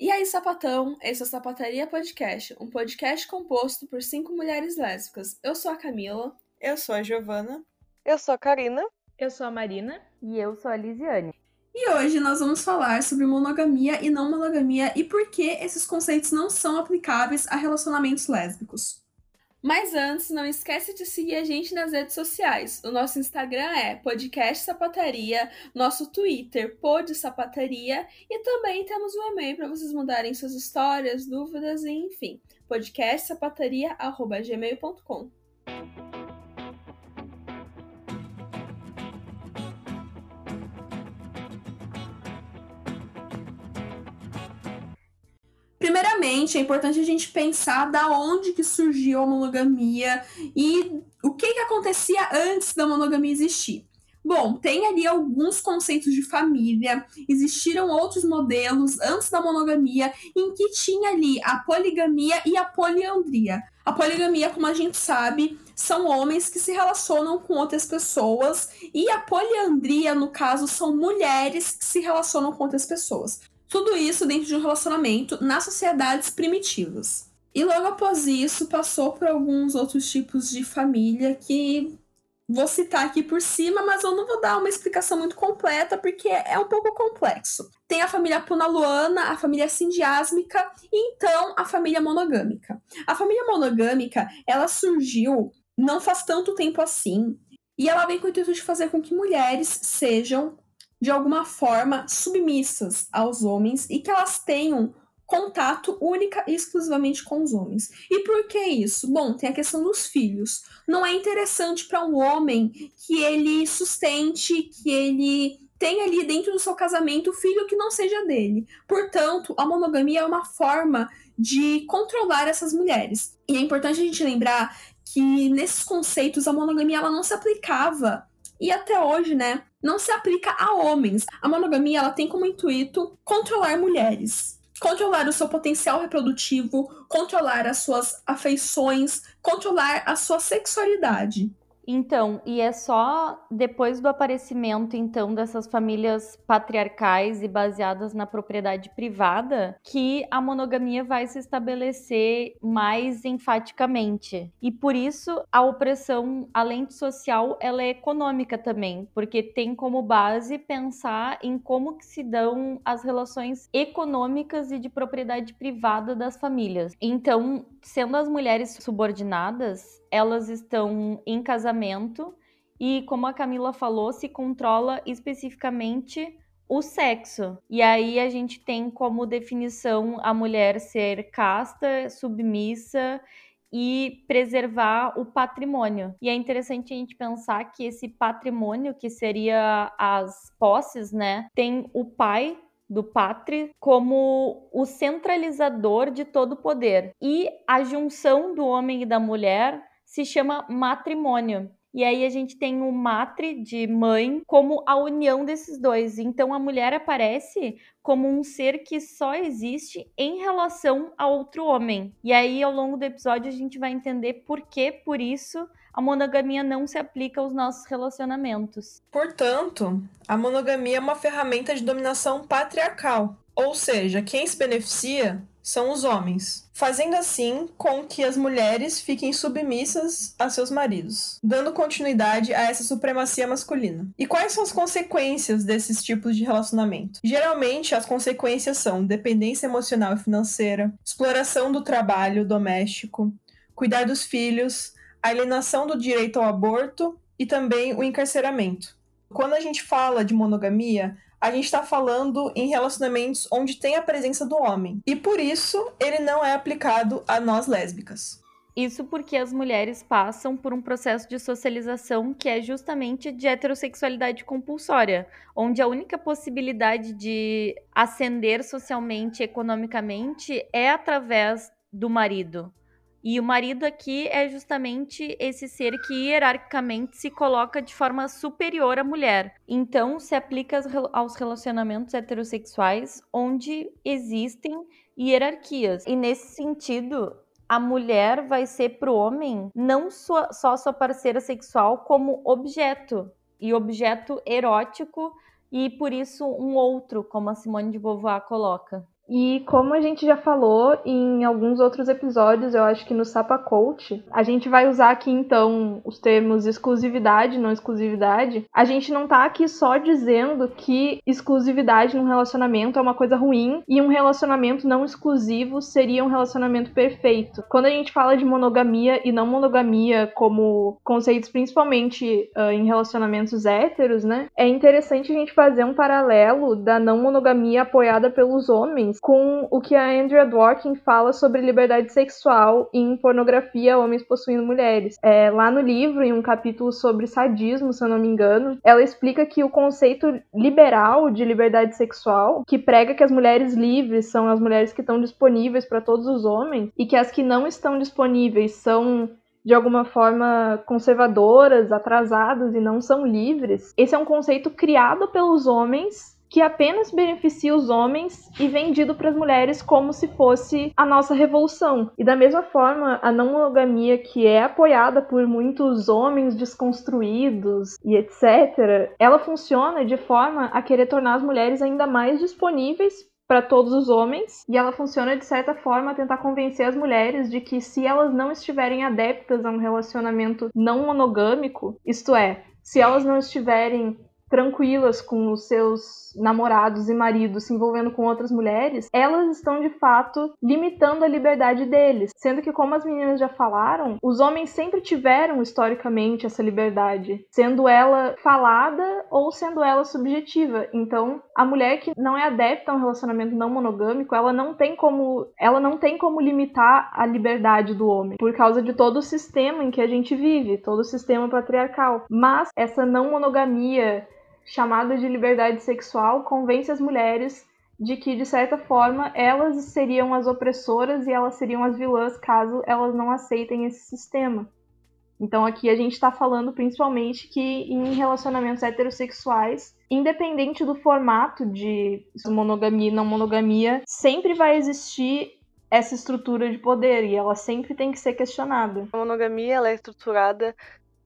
E aí, sapatão? Esse é o Sapataria Podcast, um podcast composto por cinco mulheres lésbicas. Eu sou a Camila. Eu sou a Giovana. Eu sou a Karina. Eu sou a Marina. E eu sou a Lisiane. E hoje nós vamos falar sobre monogamia e não monogamia e por que esses conceitos não são aplicáveis a relacionamentos lésbicos. Mas antes, não esquece de seguir a gente nas redes sociais. O nosso Instagram é Podcast Sapataria, nosso Twitter Pod Sapataria e também temos um e-mail para vocês mandarem suas histórias, dúvidas e enfim, podcastsapataria@gmail.com. Primeiramente, é importante a gente pensar da onde que surgiu a monogamia e o que, que acontecia antes da monogamia existir. Bom, tem ali alguns conceitos de família, existiram outros modelos antes da monogamia em que tinha ali a poligamia e a poliandria. A poligamia, como a gente sabe, são homens que se relacionam com outras pessoas, e a poliandria, no caso, são mulheres que se relacionam com outras pessoas. Tudo isso dentro de um relacionamento nas sociedades primitivas. E logo após isso, passou por alguns outros tipos de família que vou citar aqui por cima, mas eu não vou dar uma explicação muito completa porque é um pouco complexo. Tem a família punaluana, a família sindiásmica e então a família monogâmica. A família monogâmica, ela surgiu não faz tanto tempo assim, e ela vem com o intuito de fazer com que mulheres sejam de alguma forma submissas aos homens e que elas tenham contato única e exclusivamente com os homens. E por que isso? Bom, tem a questão dos filhos. Não é interessante para um homem que ele sustente, que ele tenha ali dentro do seu casamento o filho que não seja dele. Portanto, a monogamia é uma forma de controlar essas mulheres. E é importante a gente lembrar que nesses conceitos a monogamia ela não se aplicava e até hoje, né, não se aplica a homens. A monogamia ela tem como intuito controlar mulheres, controlar o seu potencial reprodutivo, controlar as suas afeições, controlar a sua sexualidade. Então, e é só depois do aparecimento, então, dessas famílias patriarcais e baseadas na propriedade privada que a monogamia vai se estabelecer mais enfaticamente. E por isso a opressão, além de social, ela é econômica também, porque tem como base pensar em como que se dão as relações econômicas e de propriedade privada das famílias. Então, sendo as mulheres subordinadas, elas estão em casamento e, como a Camila falou, se controla especificamente o sexo. E aí a gente tem como definição a mulher ser casta, submissa e preservar o patrimônio. E é interessante a gente pensar que esse patrimônio, que seria as posses, né, tem o pai do pátri como o centralizador de todo o poder. E a junção do homem e da mulher se chama matrimônio. E aí a gente tem o matre de mãe como a união desses dois. Então a mulher aparece como um ser que só existe em relação a outro homem. E aí ao longo do episódio a gente vai entender por que, por isso, a monogamia não se aplica aos nossos relacionamentos. Portanto, a monogamia é uma ferramenta de dominação patriarcal. Ou seja, quem se beneficia são os homens, fazendo assim com que as mulheres fiquem submissas a seus maridos, dando continuidade a essa supremacia masculina. E quais são as consequências desses tipos de relacionamento? Geralmente, as consequências são dependência emocional e financeira, exploração do trabalho doméstico, cuidar dos filhos, alienação do direito ao aborto e também o encarceramento. Quando a gente fala de monogamia, a gente está falando em relacionamentos onde tem a presença do homem. E por isso ele não é aplicado a nós lésbicas. Isso porque as mulheres passam por um processo de socialização que é justamente de heterossexualidade compulsória, onde a única possibilidade de ascender socialmente economicamente é através do marido. E o marido aqui é justamente esse ser que hierarquicamente se coloca de forma superior à mulher. Então, se aplica aos relacionamentos heterossexuais onde existem hierarquias. E nesse sentido, a mulher vai ser para o homem não sua, só sua parceira sexual, como objeto e objeto erótico e por isso um outro, como a Simone de Beauvoir coloca. E como a gente já falou em alguns outros episódios, eu acho que no Sapa Coach, a gente vai usar aqui então os termos exclusividade e não exclusividade. A gente não tá aqui só dizendo que exclusividade num relacionamento é uma coisa ruim e um relacionamento não exclusivo seria um relacionamento perfeito. Quando a gente fala de monogamia e não monogamia como conceitos principalmente uh, em relacionamentos héteros, né? É interessante a gente fazer um paralelo da não monogamia apoiada pelos homens com o que a Andrea Dworkin fala sobre liberdade sexual em pornografia, homens possuindo mulheres. É, lá no livro, em um capítulo sobre sadismo, se eu não me engano, ela explica que o conceito liberal de liberdade sexual, que prega que as mulheres livres são as mulheres que estão disponíveis para todos os homens e que as que não estão disponíveis são de alguma forma conservadoras, atrasadas e não são livres. Esse é um conceito criado pelos homens que apenas beneficia os homens e vendido para as mulheres como se fosse a nossa revolução. E da mesma forma, a não monogamia que é apoiada por muitos homens desconstruídos e etc, ela funciona de forma a querer tornar as mulheres ainda mais disponíveis para todos os homens e ela funciona de certa forma a tentar convencer as mulheres de que se elas não estiverem adeptas a um relacionamento não monogâmico, isto é, se elas não estiverem tranquilas com os seus namorados e maridos se envolvendo com outras mulheres, elas estão de fato limitando a liberdade deles. Sendo que, como as meninas já falaram, os homens sempre tiveram historicamente essa liberdade, sendo ela falada ou sendo ela subjetiva. Então, a mulher que não é adepta a um relacionamento não monogâmico, ela não tem como, ela não tem como limitar a liberdade do homem, por causa de todo o sistema em que a gente vive, todo o sistema patriarcal. Mas essa não monogamia chamada de liberdade sexual convence as mulheres de que, de certa forma, elas seriam as opressoras e elas seriam as vilãs caso elas não aceitem esse sistema. Então, aqui a gente está falando principalmente que em relacionamentos heterossexuais, independente do formato de monogamia e não monogamia, sempre vai existir essa estrutura de poder e ela sempre tem que ser questionada. A monogamia ela é estruturada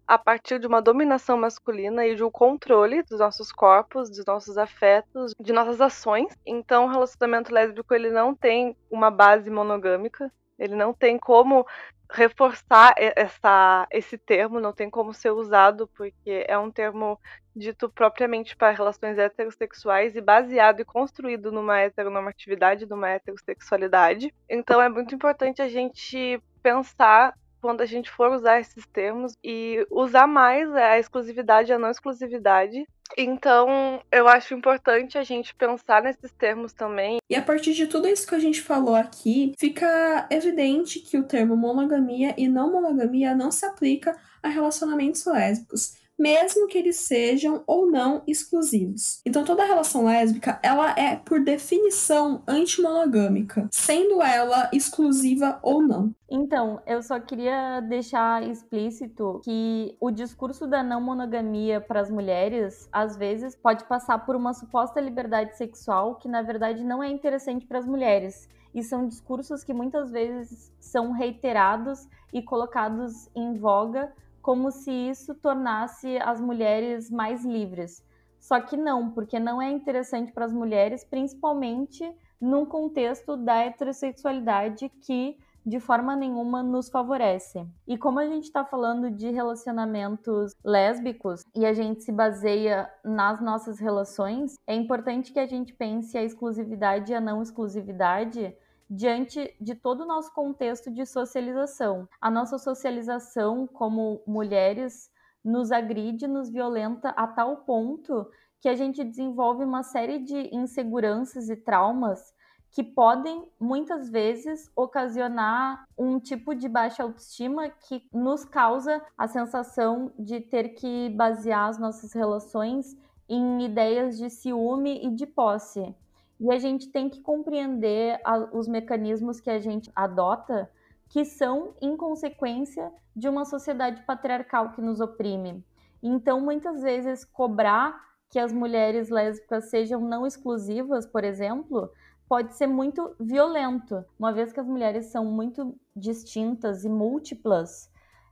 a partir de uma dominação masculina e de um controle dos nossos corpos, dos nossos afetos, de nossas ações. Então, o relacionamento lésbico ele não tem uma base monogâmica, ele não tem como reforçar essa, esse termo, não tem como ser usado, porque é um termo dito propriamente para relações heterossexuais e baseado e construído numa heteronormatividade, numa heterossexualidade. Então é muito importante a gente pensar quando a gente for usar esses termos e usar mais a exclusividade e a não exclusividade. Então, eu acho importante a gente pensar nesses termos também. E a partir de tudo isso que a gente falou aqui, fica evidente que o termo monogamia e não monogamia não se aplica a relacionamentos lésbicos mesmo que eles sejam ou não exclusivos. Então toda relação lésbica, ela é por definição antimonogâmica, sendo ela exclusiva ou não. Então, eu só queria deixar explícito que o discurso da não monogamia para as mulheres, às vezes, pode passar por uma suposta liberdade sexual que na verdade não é interessante para as mulheres. E são discursos que muitas vezes são reiterados e colocados em voga como se isso tornasse as mulheres mais livres. Só que não, porque não é interessante para as mulheres, principalmente num contexto da heterossexualidade que de forma nenhuma nos favorece. E como a gente está falando de relacionamentos lésbicos e a gente se baseia nas nossas relações, é importante que a gente pense a exclusividade e a não exclusividade diante de todo o nosso contexto de socialização. A nossa socialização como mulheres nos agride, nos violenta a tal ponto que a gente desenvolve uma série de inseguranças e traumas que podem muitas vezes ocasionar um tipo de baixa autoestima que nos causa a sensação de ter que basear as nossas relações em ideias de ciúme e de posse. E a gente tem que compreender a, os mecanismos que a gente adota que são em consequência de uma sociedade patriarcal que nos oprime. Então, muitas vezes, cobrar que as mulheres lésbicas sejam não exclusivas, por exemplo, pode ser muito violento, uma vez que as mulheres são muito distintas e múltiplas.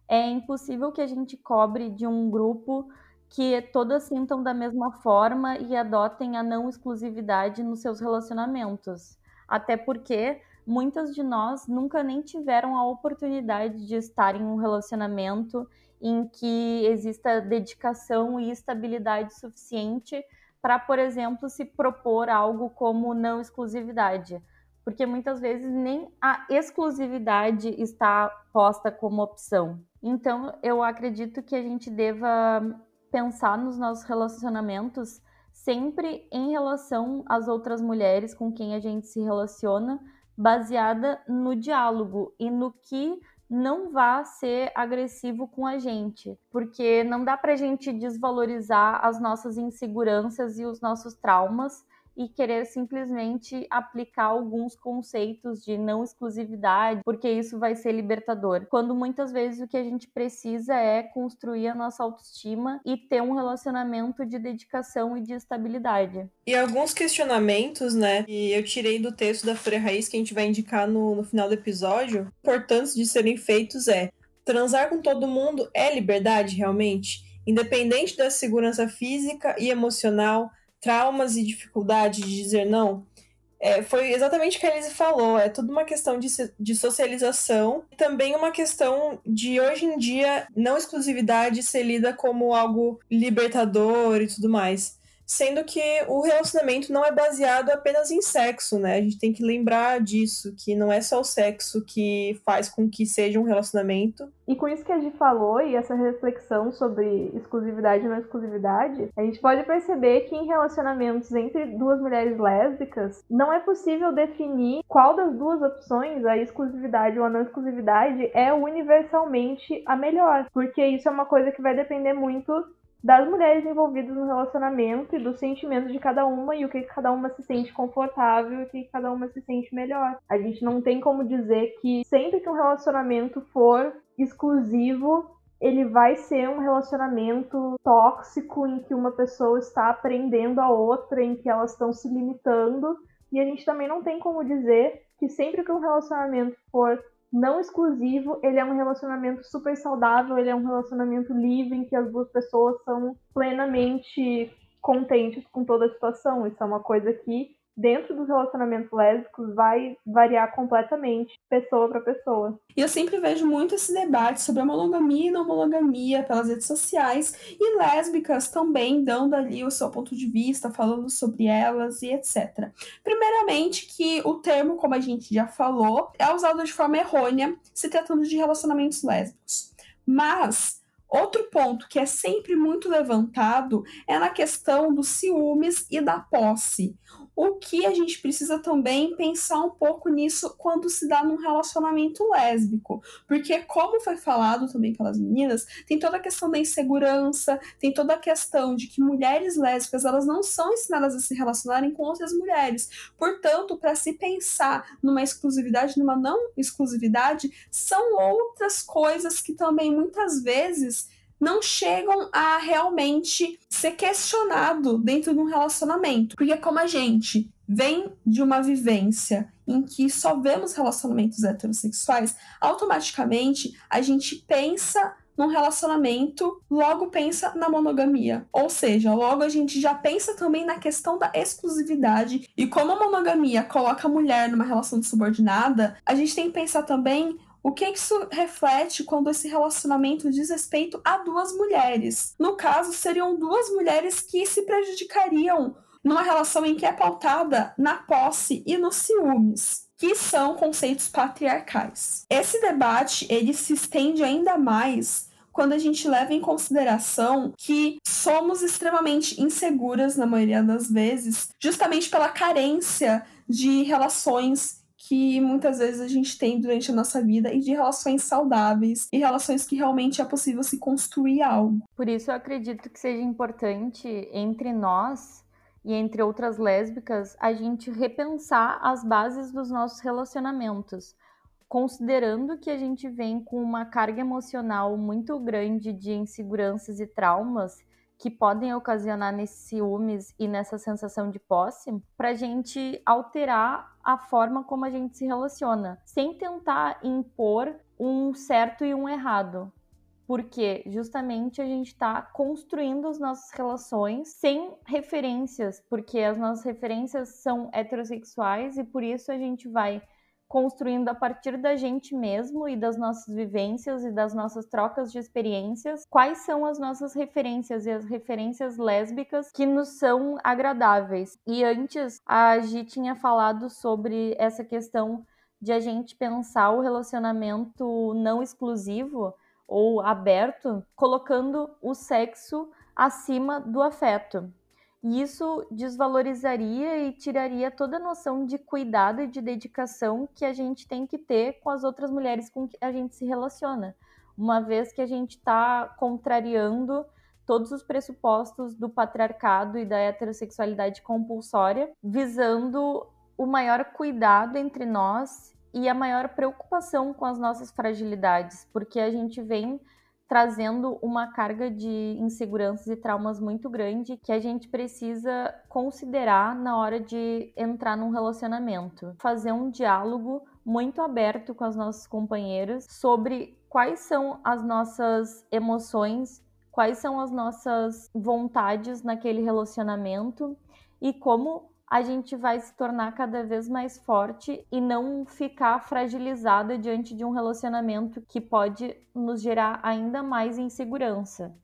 É impossível que a gente cobre de um grupo que todas sintam da mesma forma e adotem a não exclusividade nos seus relacionamentos. Até porque muitas de nós nunca nem tiveram a oportunidade de estar em um relacionamento em que exista dedicação e estabilidade suficiente para, por exemplo, se propor algo como não exclusividade. Porque muitas vezes nem a exclusividade está posta como opção. Então, eu acredito que a gente deva pensar nos nossos relacionamentos sempre em relação às outras mulheres com quem a gente se relaciona, baseada no diálogo e no que não vá ser agressivo com a gente, porque não dá pra gente desvalorizar as nossas inseguranças e os nossos traumas e querer simplesmente aplicar alguns conceitos de não exclusividade, porque isso vai ser libertador. Quando muitas vezes o que a gente precisa é construir a nossa autoestima e ter um relacionamento de dedicação e de estabilidade. E alguns questionamentos, né, que eu tirei do texto da Freia Raiz que a gente vai indicar no, no final do episódio, importantes de serem feitos é transar com todo mundo é liberdade realmente? Independente da segurança física e emocional, traumas e dificuldade de dizer não, é, foi exatamente o que a Elise falou. É tudo uma questão de, de socialização e também uma questão de hoje em dia não exclusividade ser lida como algo libertador e tudo mais sendo que o relacionamento não é baseado apenas em sexo, né? A gente tem que lembrar disso, que não é só o sexo que faz com que seja um relacionamento. E com isso que a gente falou e essa reflexão sobre exclusividade e não exclusividade, a gente pode perceber que em relacionamentos entre duas mulheres lésbicas, não é possível definir qual das duas opções, a exclusividade ou a não exclusividade, é universalmente a melhor, porque isso é uma coisa que vai depender muito das mulheres envolvidas no relacionamento e dos sentimentos de cada uma e o que cada uma se sente confortável e o que cada uma se sente melhor. A gente não tem como dizer que sempre que um relacionamento for exclusivo, ele vai ser um relacionamento tóxico em que uma pessoa está aprendendo a outra, em que elas estão se limitando. E a gente também não tem como dizer que sempre que um relacionamento for não exclusivo, ele é um relacionamento super saudável, ele é um relacionamento livre em que as duas pessoas são plenamente contentes com toda a situação. Isso é uma coisa que dentro dos relacionamentos lésbicos vai variar completamente pessoa para pessoa. E eu sempre vejo muito esse debate sobre a monogamia e não monogamia pelas redes sociais e lésbicas também dando ali o seu ponto de vista, falando sobre elas e etc. Primeiramente que o termo, como a gente já falou, é usado de forma errônea se tratando de relacionamentos lésbicos. Mas Outro ponto que é sempre muito levantado é na questão dos ciúmes e da posse. O que a gente precisa também pensar um pouco nisso quando se dá num relacionamento lésbico. Porque, como foi falado também pelas meninas, tem toda a questão da insegurança, tem toda a questão de que mulheres lésbicas elas não são ensinadas a se relacionarem com outras mulheres. Portanto, para se pensar numa exclusividade, numa não exclusividade, são outras coisas que também muitas vezes não chegam a realmente ser questionado dentro de um relacionamento. Porque como a gente vem de uma vivência em que só vemos relacionamentos heterossexuais, automaticamente a gente pensa num relacionamento, logo pensa na monogamia. Ou seja, logo a gente já pensa também na questão da exclusividade. E como a monogamia coloca a mulher numa relação de subordinada, a gente tem que pensar também o que isso reflete quando esse relacionamento diz respeito a duas mulheres? No caso, seriam duas mulheres que se prejudicariam numa relação em que é pautada na posse e nos ciúmes, que são conceitos patriarcais. Esse debate ele se estende ainda mais quando a gente leva em consideração que somos extremamente inseguras na maioria das vezes, justamente pela carência de relações que muitas vezes a gente tem durante a nossa vida e de relações saudáveis e relações que realmente é possível se construir algo. Por isso eu acredito que seja importante entre nós e entre outras lésbicas a gente repensar as bases dos nossos relacionamentos, considerando que a gente vem com uma carga emocional muito grande de inseguranças e traumas que podem ocasionar nesses ciúmes e nessa sensação de posse, para a gente alterar a forma como a gente se relaciona, sem tentar impor um certo e um errado, porque justamente a gente está construindo as nossas relações sem referências, porque as nossas referências são heterossexuais e por isso a gente vai construindo a partir da gente mesmo e das nossas vivências e das nossas trocas de experiências, quais são as nossas referências e as referências lésbicas que nos são agradáveis. E antes a Gi tinha falado sobre essa questão de a gente pensar o relacionamento não exclusivo ou aberto, colocando o sexo acima do afeto. E isso desvalorizaria e tiraria toda a noção de cuidado e de dedicação que a gente tem que ter com as outras mulheres com que a gente se relaciona, uma vez que a gente está contrariando todos os pressupostos do patriarcado e da heterossexualidade compulsória, visando o maior cuidado entre nós e a maior preocupação com as nossas fragilidades, porque a gente vem trazendo uma carga de inseguranças e traumas muito grande que a gente precisa considerar na hora de entrar num relacionamento. Fazer um diálogo muito aberto com as nossas companheiras sobre quais são as nossas emoções, quais são as nossas vontades naquele relacionamento e como a gente vai se tornar cada vez mais forte e não ficar fragilizada diante de um relacionamento que pode nos gerar ainda mais insegurança.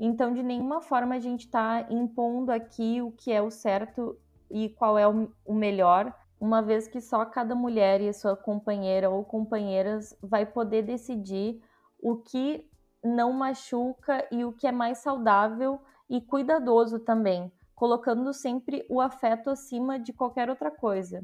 Então, de nenhuma forma a gente está impondo aqui o que é o certo e qual é o melhor, uma vez que só cada mulher e sua companheira ou companheiras vai poder decidir o que não machuca e o que é mais saudável e cuidadoso também colocando sempre o afeto acima de qualquer outra coisa.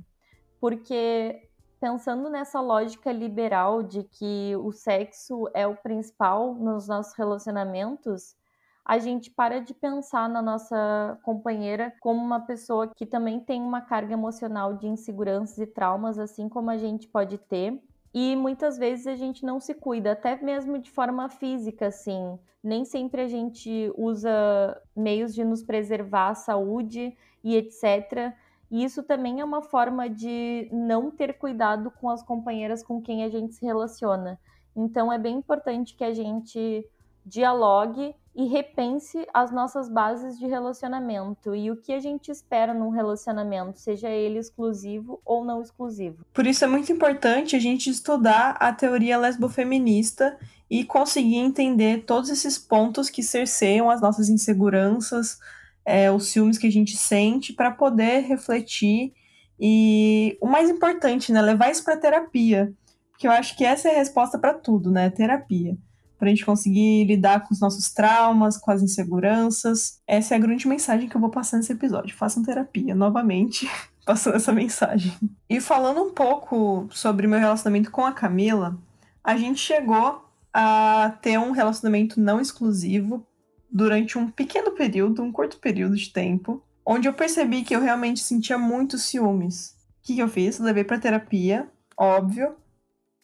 Porque pensando nessa lógica liberal de que o sexo é o principal nos nossos relacionamentos, a gente para de pensar na nossa companheira como uma pessoa que também tem uma carga emocional de inseguranças e traumas, assim como a gente pode ter. E muitas vezes a gente não se cuida, até mesmo de forma física, assim. Nem sempre a gente usa meios de nos preservar a saúde e etc. E isso também é uma forma de não ter cuidado com as companheiras com quem a gente se relaciona. Então é bem importante que a gente dialogue e repense as nossas bases de relacionamento e o que a gente espera num relacionamento, seja ele exclusivo ou não exclusivo. Por isso é muito importante a gente estudar a teoria lesbofeminista e conseguir entender todos esses pontos que cerceiam as nossas inseguranças, é, os ciúmes que a gente sente, para poder refletir e o mais importante, né, levar isso para terapia, porque eu acho que essa é a resposta para tudo, né, terapia para a gente conseguir lidar com os nossos traumas, com as inseguranças. Essa é a grande mensagem que eu vou passar nesse episódio. Façam terapia, novamente, passando essa mensagem. E falando um pouco sobre meu relacionamento com a Camila, a gente chegou a ter um relacionamento não exclusivo durante um pequeno período, um curto período de tempo, onde eu percebi que eu realmente sentia muitos ciúmes. O que, eu fiz? Levei para terapia, óbvio,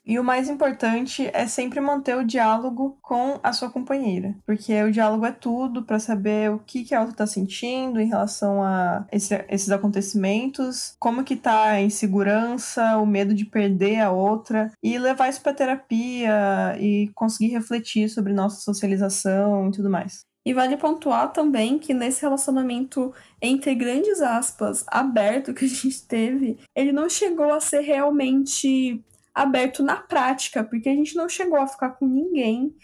e o mais importante é sempre manter o diálogo com a sua companheira, porque o diálogo é tudo para saber o que, que a outra está sentindo em relação a esse, esses acontecimentos, como que tá a insegurança, o medo de perder a outra e levar isso para terapia e conseguir refletir sobre nossa socialização e tudo mais. E vale pontuar também que nesse relacionamento, entre grandes aspas, aberto que a gente teve, ele não chegou a ser realmente aberto na prática, porque a gente não chegou a ficar com ninguém,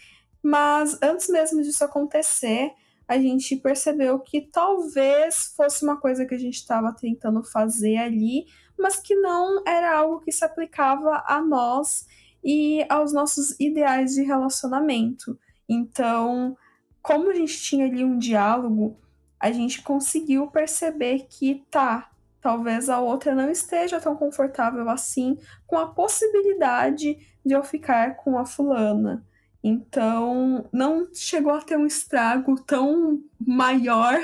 mas antes mesmo disso acontecer, a gente percebeu que talvez fosse uma coisa que a gente estava tentando fazer ali, mas que não era algo que se aplicava a nós e aos nossos ideais de relacionamento. Então, como a gente tinha ali um diálogo, a gente conseguiu perceber que tá, talvez a outra não esteja tão confortável assim com a possibilidade de eu ficar com a fulana. Então, não chegou a ter um estrago tão maior,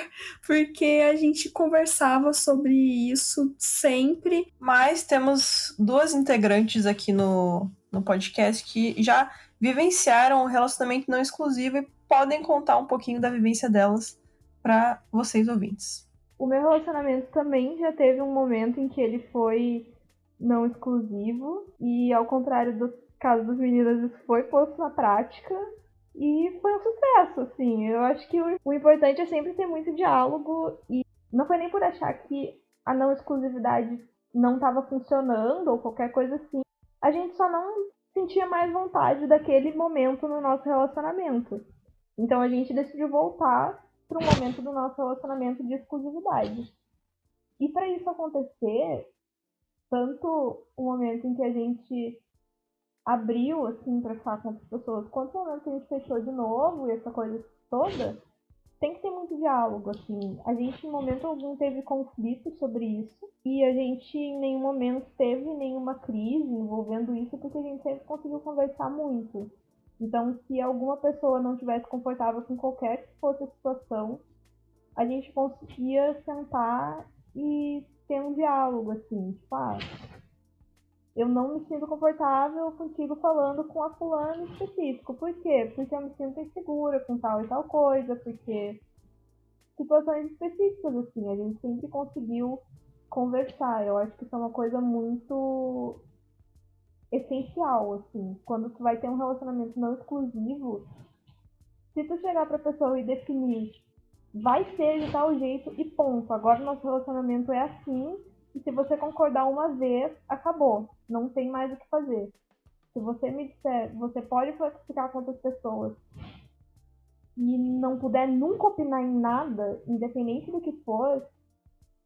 porque a gente conversava sobre isso sempre. Mas temos duas integrantes aqui no, no podcast que já vivenciaram um relacionamento não exclusivo e podem contar um pouquinho da vivência delas para vocês ouvintes. O meu relacionamento também já teve um momento em que ele foi não exclusivo, e ao contrário do caso dos meninos, isso foi posto na prática. E foi um sucesso, assim. Eu acho que o, importante é sempre ter muito diálogo e não foi nem por achar que a não exclusividade não estava funcionando ou qualquer coisa assim. A gente só não sentia mais vontade daquele momento no nosso relacionamento. Então a gente decidiu voltar um momento do nosso relacionamento de exclusividade. E para isso acontecer, tanto o momento em que a gente abriu assim para falar com outras pessoas, quanto o momento que a gente fechou de novo e essa coisa toda, tem que ter muito diálogo, assim. A gente em momento algum teve conflito sobre isso e a gente em nenhum momento teve nenhuma crise envolvendo isso porque a gente sempre conseguiu conversar muito. Então, se alguma pessoa não tivesse confortável com qualquer que fosse a situação, a gente conseguia sentar e ter um diálogo, assim, tipo, ah, eu não me sinto confortável contigo falando com a fulana específico. Por quê? Porque eu me sinto insegura com tal e tal coisa, porque situações específicas, assim, a gente sempre conseguiu conversar. Eu acho que isso é uma coisa muito essencial, assim. Quando tu vai ter um relacionamento não exclusivo, se tu chegar pra pessoa e definir vai ser de tal jeito e ponto. Agora nosso relacionamento é assim. E se você concordar uma vez, acabou. Não tem mais o que fazer. Se você me disser, você pode flexificar com outras pessoas e não puder nunca opinar em nada, independente do que for,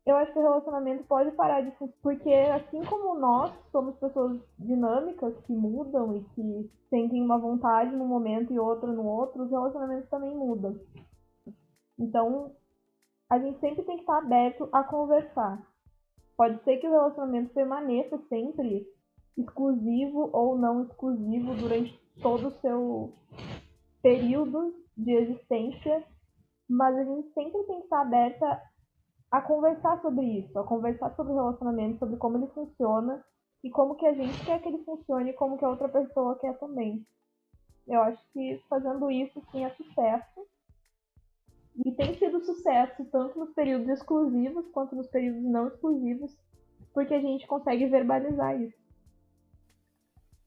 eu acho que o relacionamento pode parar de. Porque assim como nós somos pessoas dinâmicas que mudam e que sentem uma vontade num momento e outra no outro, os relacionamentos também mudam. Então, a gente sempre tem que estar aberto a conversar. Pode ser que o relacionamento permaneça sempre exclusivo ou não exclusivo durante todo o seu período de existência, mas a gente sempre tem que estar aberta a conversar sobre isso, a conversar sobre o relacionamento, sobre como ele funciona e como que a gente quer que ele funcione e como que a outra pessoa quer também. Eu acho que fazendo isso sim é sucesso. E tem sido sucesso tanto nos períodos exclusivos quanto nos períodos não exclusivos, porque a gente consegue verbalizar isso.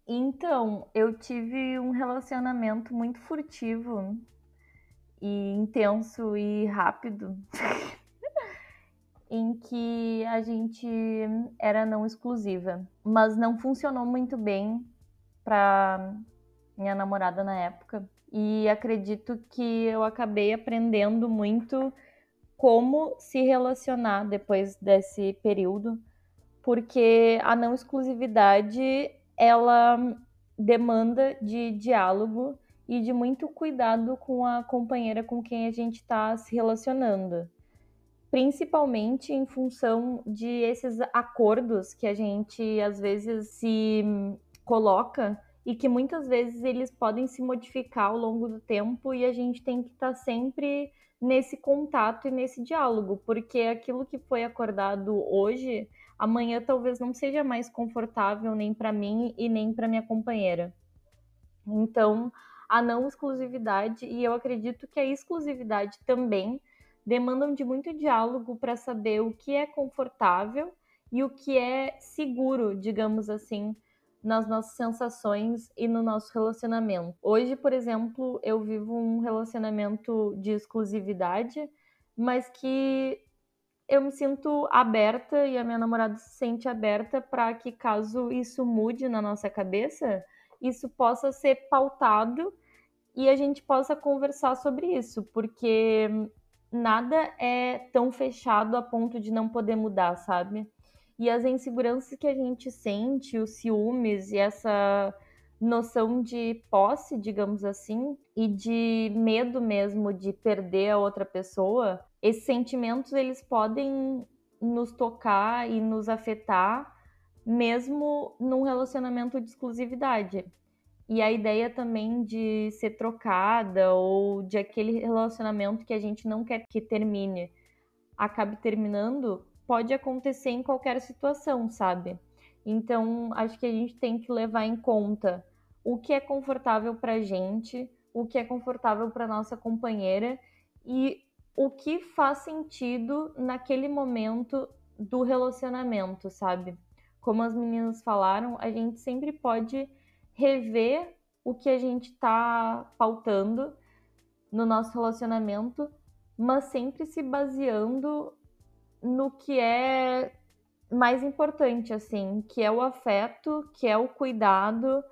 Então, eu tive um relacionamento muito furtivo e intenso e rápido. em que a gente era não exclusiva, mas não funcionou muito bem para minha namorada na época. E acredito que eu acabei aprendendo muito como se relacionar depois desse período, porque a não exclusividade ela demanda de diálogo e de muito cuidado com a companheira com quem a gente está se relacionando principalmente em função de esses acordos que a gente às vezes se coloca e que muitas vezes eles podem se modificar ao longo do tempo e a gente tem que estar tá sempre nesse contato e nesse diálogo, porque aquilo que foi acordado hoje, amanhã talvez não seja mais confortável nem para mim e nem para minha companheira. Então, a não exclusividade e eu acredito que a exclusividade também demandam de muito diálogo para saber o que é confortável e o que é seguro, digamos assim, nas nossas sensações e no nosso relacionamento. Hoje, por exemplo, eu vivo um relacionamento de exclusividade, mas que eu me sinto aberta e a minha namorada se sente aberta para que, caso isso mude na nossa cabeça, isso possa ser pautado e a gente possa conversar sobre isso, porque nada é tão fechado a ponto de não poder mudar, sabe? E as inseguranças que a gente sente, os ciúmes e essa noção de posse, digamos assim, e de medo mesmo de perder a outra pessoa, esses sentimentos eles podem nos tocar e nos afetar mesmo num relacionamento de exclusividade. E a ideia também de ser trocada ou de aquele relacionamento que a gente não quer que termine acabe terminando, pode acontecer em qualquer situação, sabe? Então, acho que a gente tem que levar em conta o que é confortável para gente, o que é confortável para nossa companheira e o que faz sentido naquele momento do relacionamento, sabe? Como as meninas falaram, a gente sempre pode rever o que a gente está pautando no nosso relacionamento, mas sempre se baseando no que é mais importante, assim, que é o afeto, que é o cuidado,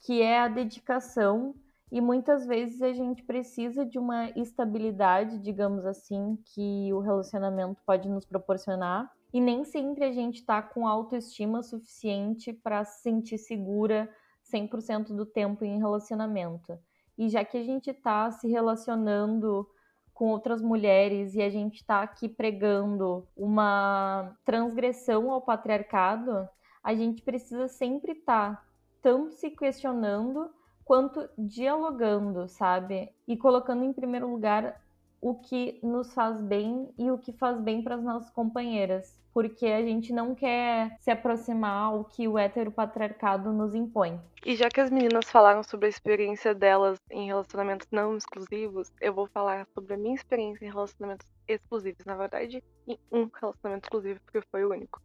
que é a dedicação. E muitas vezes a gente precisa de uma estabilidade, digamos assim, que o relacionamento pode nos proporcionar. E nem sempre a gente está com autoestima suficiente para se sentir segura 100% do tempo em relacionamento. E já que a gente está se relacionando com outras mulheres e a gente está aqui pregando uma transgressão ao patriarcado, a gente precisa sempre estar tá tanto se questionando quanto dialogando, sabe? E colocando em primeiro lugar o que nos faz bem e o que faz bem para as nossas companheiras, porque a gente não quer se aproximar ao que o heteropatriarcado nos impõe. E já que as meninas falaram sobre a experiência delas em relacionamentos não exclusivos, eu vou falar sobre a minha experiência em relacionamentos exclusivos, na verdade, em um relacionamento exclusivo, porque foi o único.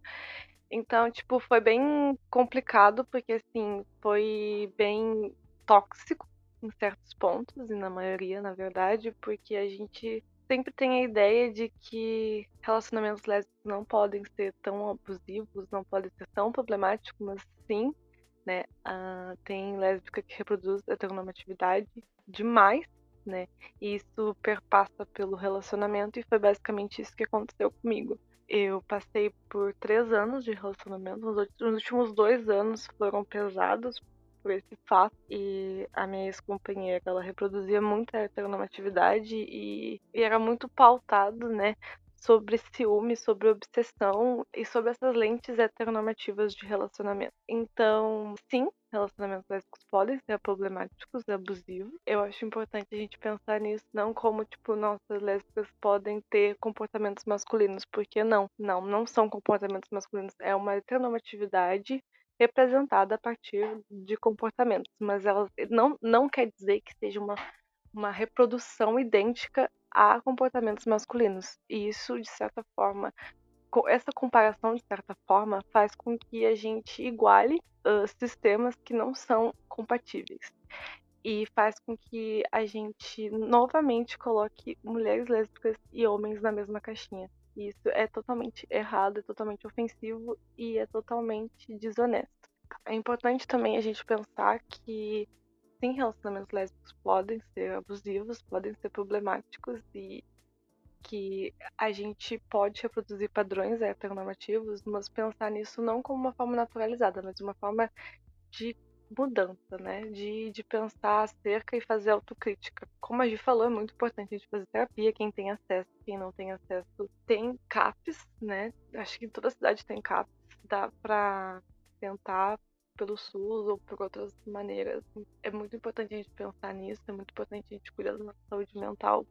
Então, tipo, foi bem complicado, porque assim, foi bem tóxico em certos pontos, e na maioria, na verdade, porque a gente sempre tem a ideia de que relacionamentos lésbicos não podem ser tão abusivos, não podem ser tão problemáticos, mas sim, né? Uh, tem lésbica que reproduz heteronormatividade demais, né? E isso perpassa pelo relacionamento e foi basicamente isso que aconteceu comigo. Eu passei por três anos de relacionamento. Os últimos dois anos foram pesados por esse fato. E a minha ex-companheira, ela reproduzia muita heteronormatividade e, e era muito pautado, né? sobre ciúme, sobre obsessão e sobre essas lentes heteronormativas de relacionamento. Então, sim, relacionamentos lésbicos podem ser problemáticos abusivos. Eu acho importante a gente pensar nisso, não como, tipo, nossas lésbicas podem ter comportamentos masculinos, porque não, não, não são comportamentos masculinos, é uma heteronormatividade representada a partir de comportamentos, mas ela não, não quer dizer que seja uma, uma reprodução idêntica a comportamentos masculinos. E isso, de certa forma, essa comparação, de certa forma, faz com que a gente iguale uh, sistemas que não são compatíveis. E faz com que a gente novamente coloque mulheres lésbicas e homens na mesma caixinha. Isso é totalmente errado, é totalmente ofensivo e é totalmente desonesto. É importante também a gente pensar que sim, relacionamentos lésbicos podem ser abusivos, podem ser problemáticos e que a gente pode reproduzir padrões heteronormativos, mas pensar nisso não como uma forma naturalizada, mas uma forma de mudança, né? De, de pensar acerca e fazer autocrítica. Como a gente falou, é muito importante a gente fazer terapia. Quem tem acesso, quem não tem acesso, tem CAPs, né? Acho que em toda cidade tem CAPs. Dá pra tentar pelo SUS ou por outras maneiras. É muito importante a gente pensar nisso, é muito importante a gente cuidar da nossa saúde mental.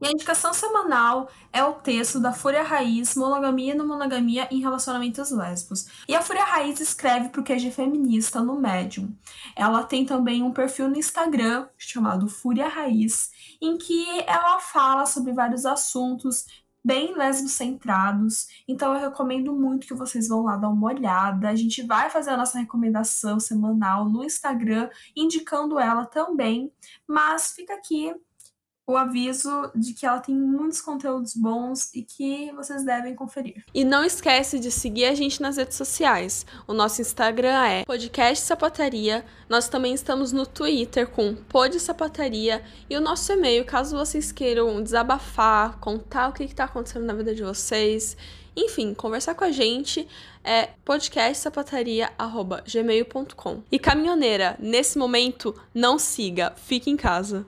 E a indicação semanal é o texto da Fúria Raiz, Monogamia e Não Monogamia em Relacionamentos Lésbicos. E a Fúria Raiz escreve para o QG Feminista no Medium. Ela tem também um perfil no Instagram chamado Fúria Raiz, em que ela fala sobre vários assuntos bem lesbo-centrados. Então eu recomendo muito que vocês vão lá dar uma olhada. A gente vai fazer a nossa recomendação semanal no Instagram, indicando ela também. Mas fica aqui o aviso de que ela tem muitos conteúdos bons e que vocês devem conferir. E não esquece de seguir a gente nas redes sociais. O nosso Instagram é Podcast Sapataria. Nós também estamos no Twitter com Pod Sapataria e o nosso e-mail, caso vocês queiram desabafar, contar o que está acontecendo na vida de vocês, enfim, conversar com a gente é podcastsapataria@gmail.com. E caminhoneira, nesse momento não siga, fique em casa.